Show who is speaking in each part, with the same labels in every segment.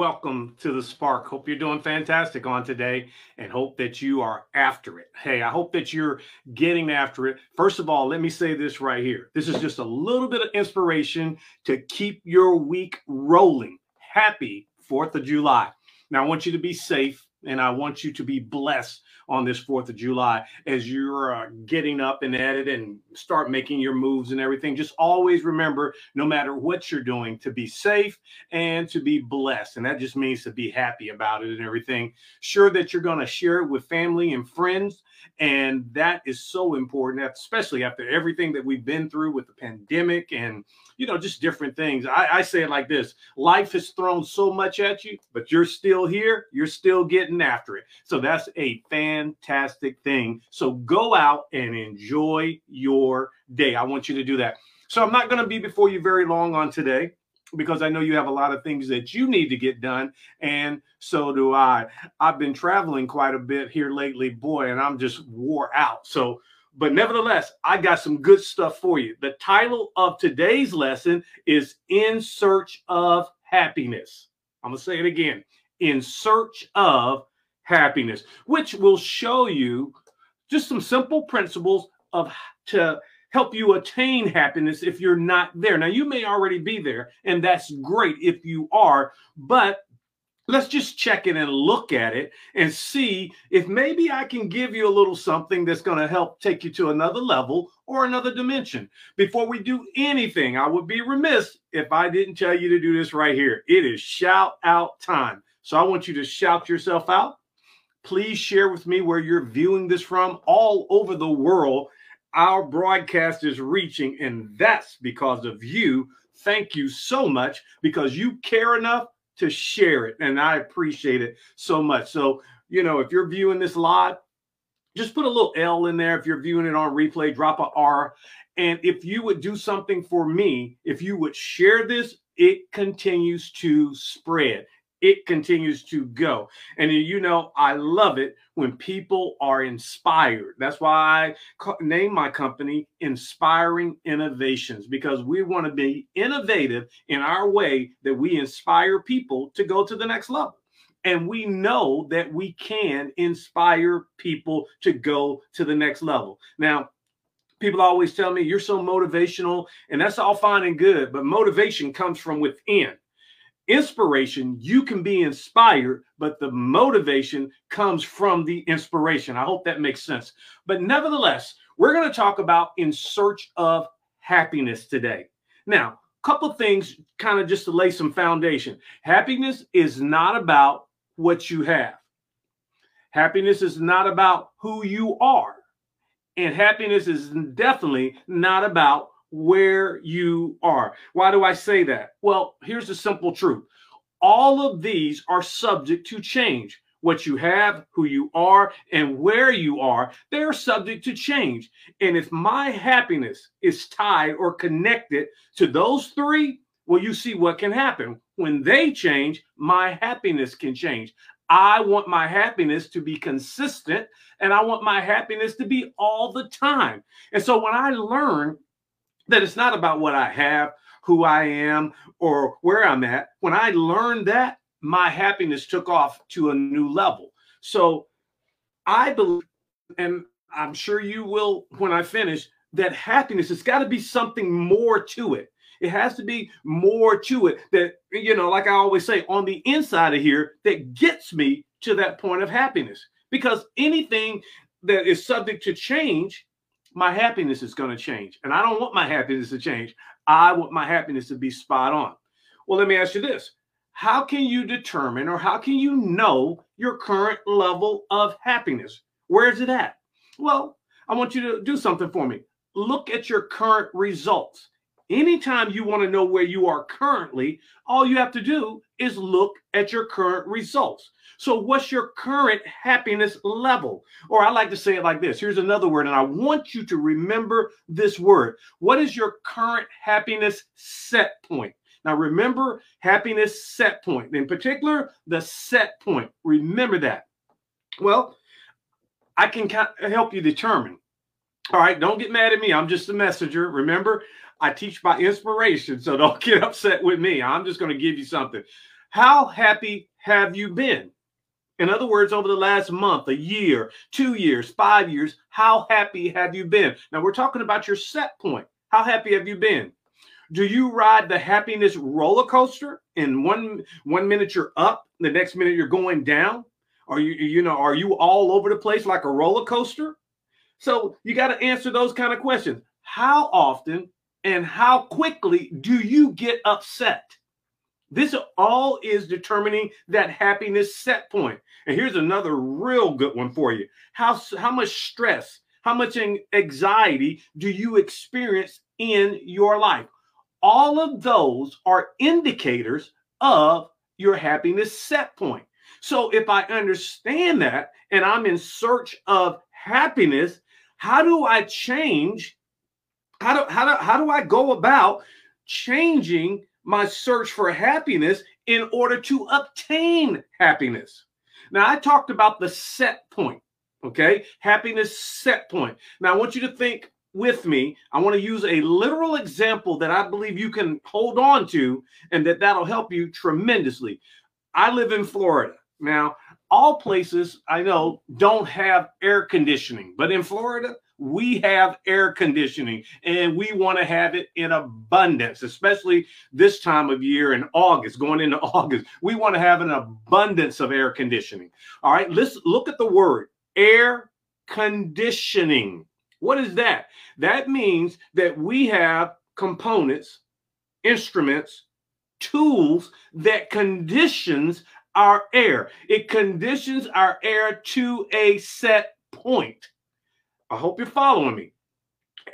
Speaker 1: welcome to the Spark. Hope you're doing fantastic on today and hope that you are after it. Hey, I hope that you're getting after it. First of all, let me say this right here. This is just a little bit of inspiration to keep your week rolling. Happy 4th of July. Now, I want you to be safe and I want you to be blessed on this 4th of July as you're uh, getting up and at it and start making your moves and everything. Just always remember, no matter what you're doing, to be safe and to be blessed. And that just means to be happy about it and everything. Sure that you're going to share it with family and friends. And that is so important, especially after everything that we've been through with the pandemic and, you know, just different things. I, I say it like this life has thrown so much at you, but you're still here. You're still getting after it. So that's a fantastic thing. So go out and enjoy your day. I want you to do that. So I'm not going to be before you very long on today because I know you have a lot of things that you need to get done, and so do I. I've been traveling quite a bit here lately, boy, and I'm just wore out. So, but nevertheless, I got some good stuff for you. The title of today's lesson is In Search of Happiness. I'm going to say it again In Search of Happiness, which will show you just some simple principles of to help you attain happiness if you're not there. Now, you may already be there, and that's great if you are, but let's just check it and look at it and see if maybe I can give you a little something that's going to help take you to another level or another dimension. Before we do anything, I would be remiss if I didn't tell you to do this right here. It is shout out time. So I want you to shout yourself out. Please share with me where you're viewing this from all over the world our broadcast is reaching, and that's because of you. Thank you so much because you care enough to share it, and I appreciate it so much. So, you know, if you're viewing this live, just put a little L in there. If you're viewing it on replay, drop a R. And if you would do something for me, if you would share this, it continues to spread it continues to go. And you know, I love it when people are inspired. That's why I name my company Inspiring Innovations because we want to be innovative in our way that we inspire people to go to the next level. And we know that we can inspire people to go to the next level. Now, people always tell me you're so motivational, and that's all fine and good, but motivation comes from within inspiration, you can be inspired, but the motivation comes from the inspiration. I hope that makes sense. But nevertheless, we're going to talk about in search of happiness today. Now, a couple things kind of just to lay some foundation. Happiness is not about what you have. Happiness is not about who you are. And happiness is definitely not about where you are. Why do I say that? Well, here's the simple truth all of these are subject to change. What you have, who you are, and where you are, they're subject to change. And if my happiness is tied or connected to those three, well, you see what can happen. When they change, my happiness can change. I want my happiness to be consistent and I want my happiness to be all the time. And so when I learn that it's not about what I have, who I am, or where I'm at. When I learned that, my happiness took off to a new level. So I believe, and I'm sure you will when I finish, that happiness has got to be something more to it. It has to be more to it that, you know, like I always say, on the inside of here that gets me to that point of happiness. Because anything that is subject to change my happiness is going to change. And I don't want my happiness to change. I want my happiness to be spot on. Well, let me ask you this How can you determine or how can you know your current level of happiness? Where is it at? Well, I want you to do something for me. Look at your current results. Anytime you want to know where you are currently, all you have to do is look at your current results. So, what's your current happiness level? Or I like to say it like this here's another word, and I want you to remember this word. What is your current happiness set point? Now, remember happiness set point, in particular, the set point. Remember that. Well, I can help you determine. All right, don't get mad at me. I'm just a messenger. Remember, I teach by inspiration, so don't get upset with me. I'm just going to give you something. How happy have you been? In other words, over the last month, a year, two years, five years, how happy have you been? Now we're talking about your set point. How happy have you been? Do you ride the happiness roller coaster? In one one minute you're up, the next minute you're going down? Are you you know are you all over the place like a roller coaster? So you got to answer those kind of questions. How often and how quickly do you get upset? This all is determining that happiness set point. And here's another real good one for you. How, how much stress, how much anxiety do you experience in your life? All of those are indicators of your happiness set point. So if I understand that and I'm in search of happiness, how do I change? How do, how do, how do I go about changing my search for happiness in order to obtain happiness. Now, I talked about the set point, okay? Happiness set point. Now, I want you to think with me. I want to use a literal example that I believe you can hold on to and that that'll help you tremendously. I live in Florida. Now, all places I know don't have air conditioning, but in Florida, we have air conditioning and we want to have it in abundance, especially this time of year in August, going into August. We want to have an abundance of air conditioning. All right, let's look at the word air conditioning. What is that? That means that we have components, instruments, tools that conditions our air. It conditions our air to a set point. I hope you're following me.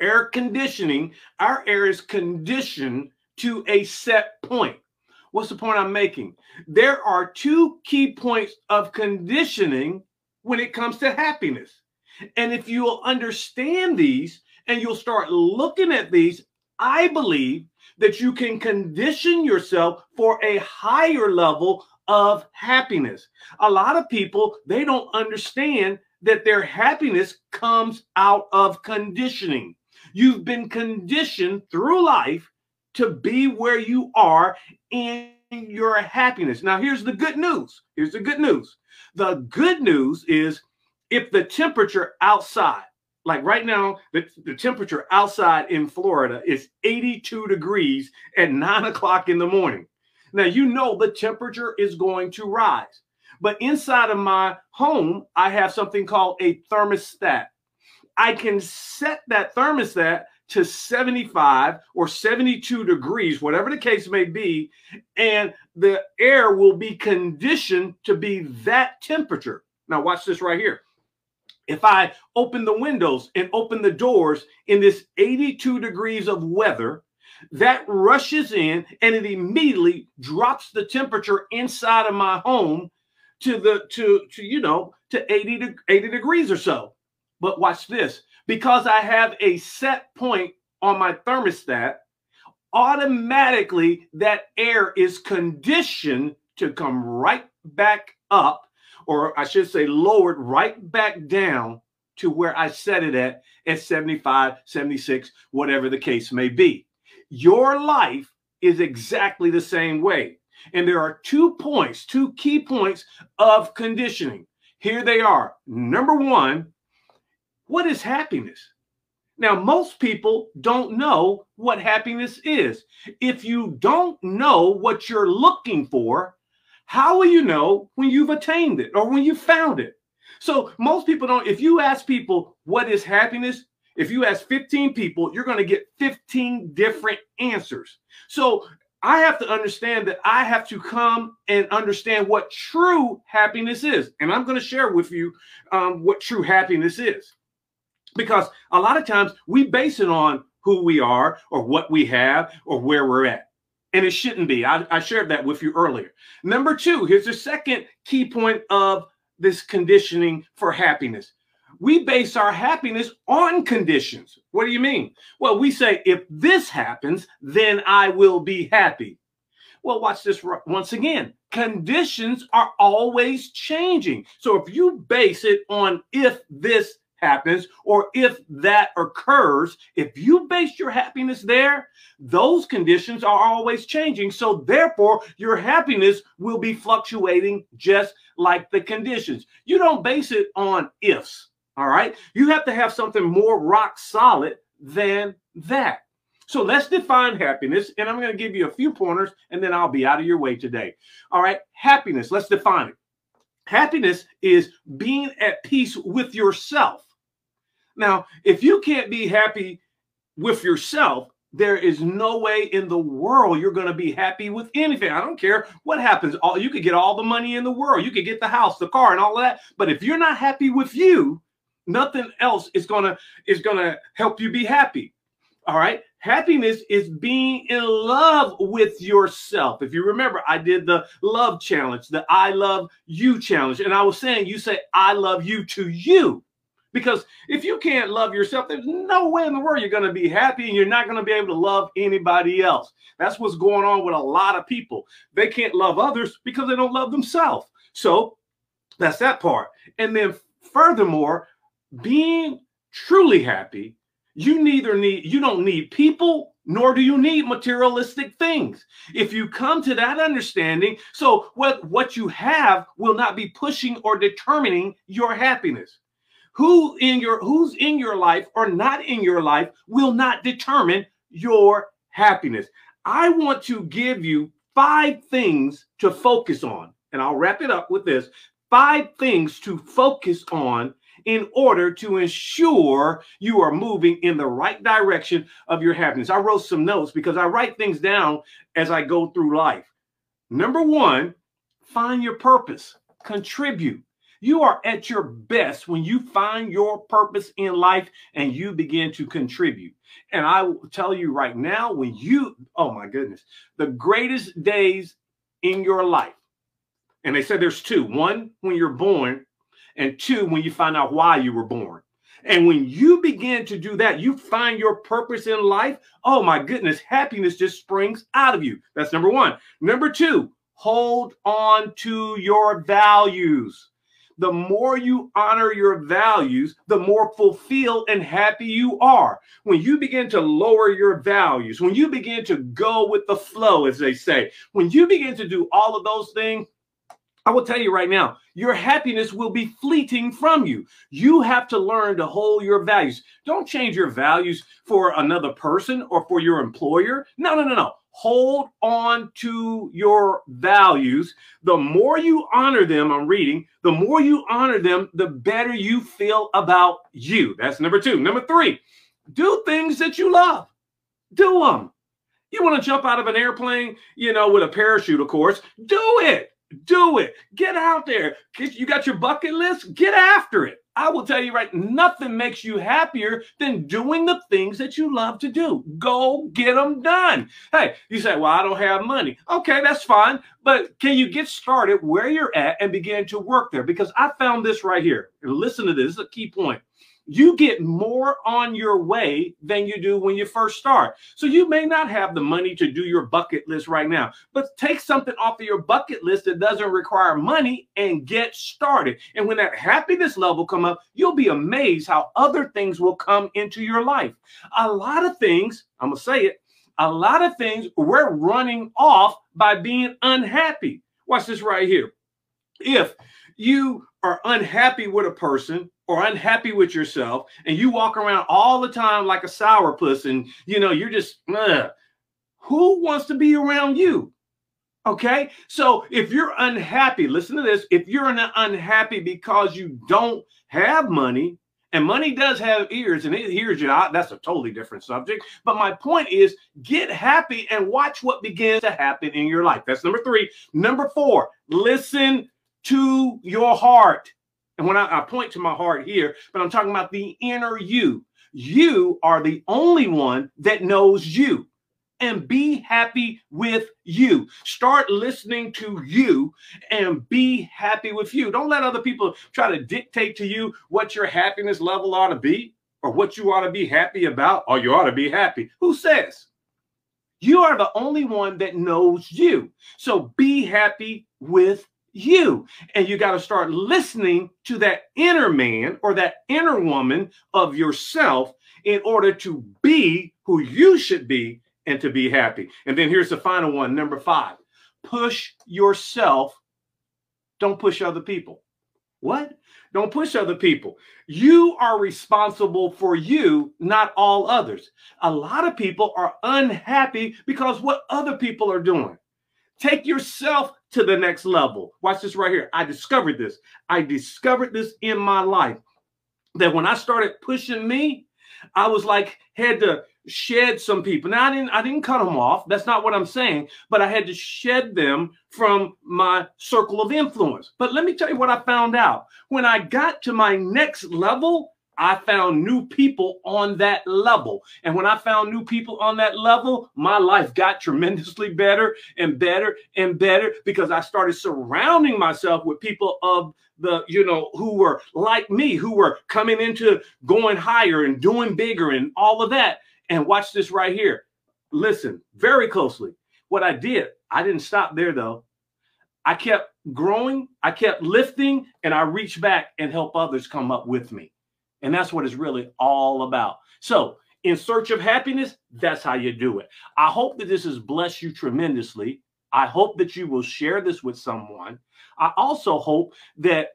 Speaker 1: Air conditioning, our air is conditioned to a set point. What's the point I'm making? There are two key points of conditioning when it comes to happiness. And if you'll understand these and you'll start looking at these, I believe that you can condition yourself for a higher level of happiness. A lot of people, they don't understand that their happiness comes out of conditioning. You've been conditioned through life to be where you are in your happiness. Now, here's the good news. Here's the good news. The good news is if the temperature outside, like right now, the, the temperature outside in Florida is 82 degrees at nine o'clock in the morning. Now, you know the temperature is going to rise. But inside of my home, I have something called a thermostat. I can set that thermostat to 75 or 72 degrees, whatever the case may be, and the air will be conditioned to be that temperature. Now, watch this right here. If I open the windows and open the doors in this 82 degrees of weather, that rushes in and it immediately drops the temperature inside of my home to the to to you know to 80 to 80 degrees or so. But watch this. Because I have a set point on my thermostat, automatically that air is conditioned to come right back up, or I should say lowered right back down to where I set it at at 75, 76, whatever the case may be. Your life is exactly the same way. And there are two points, two key points of conditioning. Here they are. Number one, what is happiness? Now, most people don't know what happiness is. If you don't know what you're looking for, how will you know when you've attained it or when you found it? So, most people don't. If you ask people, what is happiness? If you ask 15 people, you're going to get 15 different answers. So, I have to understand that I have to come and understand what true happiness is. And I'm going to share with you um, what true happiness is. Because a lot of times we base it on who we are or what we have or where we're at. And it shouldn't be. I, I shared that with you earlier. Number two, here's the second key point of this conditioning for happiness we base our happiness on conditions. What do you mean? Well, we say, if this happens, then I will be happy. Well, watch this once again. Conditions are always changing. So if you base it on if this happens or if that occurs, if you base your happiness there, those conditions are always changing. So, therefore, your happiness will be fluctuating just like the conditions. You don't base it on ifs. All right. You have to have something more rock solid than that. So let's define happiness. And I'm going to give you a few pointers and then I'll be out of your way today. All right. Happiness, let's define it. Happiness is being at peace with yourself. Now, if you can't be happy with yourself, there is no way in the world you're going to be happy with anything. I don't care what happens. All you could get all the money in the world. You could get the house, the car, and all that. But if you're not happy with you, nothing else is gonna is gonna help you be happy. All right. Happiness is being in love with yourself. If you remember, I did the love challenge, the I love you challenge. And I was saying, you say, I love you to you. Because if you can't love yourself, there's no way in the world you're going to be happy and you're not going to be able to love anybody else. That's what's going on with a lot of people. They can't love others because they don't love themselves. So that's that part. And then furthermore, being truly happy you neither need you don't need people nor do you need materialistic things. If you come to that understanding so what what you have will not be pushing or determining your happiness. Who in your who's in your life or not in your life will not determine your happiness. I want to give you five things to focus on and i'll wrap it up with this five things to focus on in order to ensure you are moving in the right direction of your happiness. I wrote some notes because I write things down as I go through life. Number one, find your purpose, contribute. You are at your best when you find your purpose in life and you begin to contribute. And I will tell you right now, when you, oh my goodness, the greatest days in your life, and they said there's two one when you're born and two, when you find out why you were born. And when you begin to do that, you find your purpose in life. Oh my goodness, happiness just springs out of you. That's number one. Number two, hold on to your values. The more you honor your values, the more fulfilled and happy you are. When you begin to lower your values, when you begin to go with the flow, as they say, when you begin to do all of those things, I will tell you right now, your happiness will be fleeting from you. You have to learn to hold your values. Don't change your values for another person or for your employer. No, no, no, no. Hold on to your values. The more you honor them, I'm reading, the more you honor them, the better you feel about you. That's number two. Number three, do things that you love. Do them. You want to jump out of an airplane, you know, with a parachute, of course, do it do it. Get out there. You got your bucket list? Get after it. I will tell you right, nothing makes you happier than doing the things that you love to do. Go get them done. Hey, you say, well, I don't have money. Okay, that's fine. But can you get started where you're at and begin to work there? Because I found this right here. Listen to this. This is a key point you get more on your way than you do when you first start. So you may not have the money to do your bucket list right now, but take something off of your bucket list that doesn't require money and get started. And when that happiness level come up, you'll be amazed how other things will come into your life. A lot of things, I'm going to say it, a lot of things we're running off by being unhappy. Watch this right here. If you are unhappy with a person or unhappy with yourself and you walk around all the time like a sourpuss and you know you're just Ugh. who wants to be around you? Okay? So if you're unhappy listen to this if you're unhappy because you don't have money and money does have ears and it hears you out that's a totally different subject but my point is get happy and watch what begins to happen in your life. That's number three. Number four listen to your heart and when I, I point to my heart here, but I'm talking about the inner you. You are the only one that knows you and be happy with you. Start listening to you and be happy with you. Don't let other people try to dictate to you what your happiness level ought to be or what you ought to be happy about or you ought to be happy. Who says? You are the only one that knows you. So be happy with you. And you got to start listening to that inner man or that inner woman of yourself in order to be who you should be and to be happy. And then here's the final one, number five push yourself, don't push other people. What? Don't push other people. You are responsible for you, not all others. A lot of people are unhappy because what other people are doing. Take yourself to the next level. Watch this right here. I discovered this. I discovered this in my life that when I started pushing me, I was like, had to shed some people. Now I didn't I didn't cut them off. That's not what I'm saying, but I had to shed them from my circle of influence. But let me tell you what I found out. When I got to my next level, I found new people on that level. And when I found new people on that level, my life got tremendously better and better and better because I started surrounding myself with people of the, you know, who were like me, who were coming into going higher and doing bigger and all of that. And watch this right here. Listen very closely. What I did, I didn't stop there though. I kept growing, I kept lifting, and I reached back and help others come up with me. And that's what it's really all about. So, in search of happiness, that's how you do it. I hope that this has blessed you tremendously. I hope that you will share this with someone. I also hope that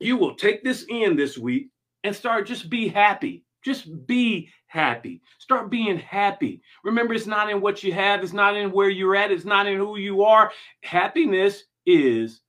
Speaker 1: you will take this in this week and start just be happy. Just be happy. Start being happy. Remember, it's not in what you have, it's not in where you're at, it's not in who you are. Happiness is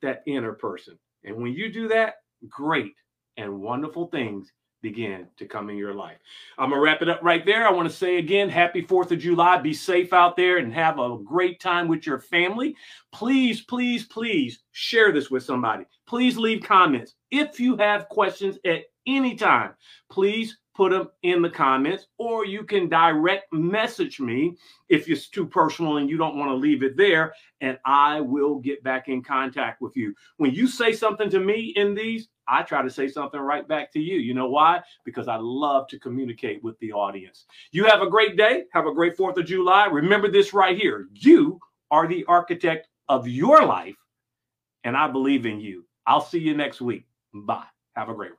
Speaker 1: that inner person. And when you do that, great and wonderful things begin to come in your life. I'm going to wrap it up right there. I want to say again, happy 4th of July. Be safe out there and have a great time with your family. Please, please, please share this with somebody. Please leave comments. If you have questions at any time, please put them in the comments or you can direct message me if it's too personal and you don't want to leave it there and I will get back in contact with you. When you say something to me in these, I try to say something right back to you. You know why? Because I love to communicate with the audience. You have a great day. Have a great 4th of July. Remember this right here. You are the architect of your life and I believe in you. I'll see you next week. Bye. Have a great one.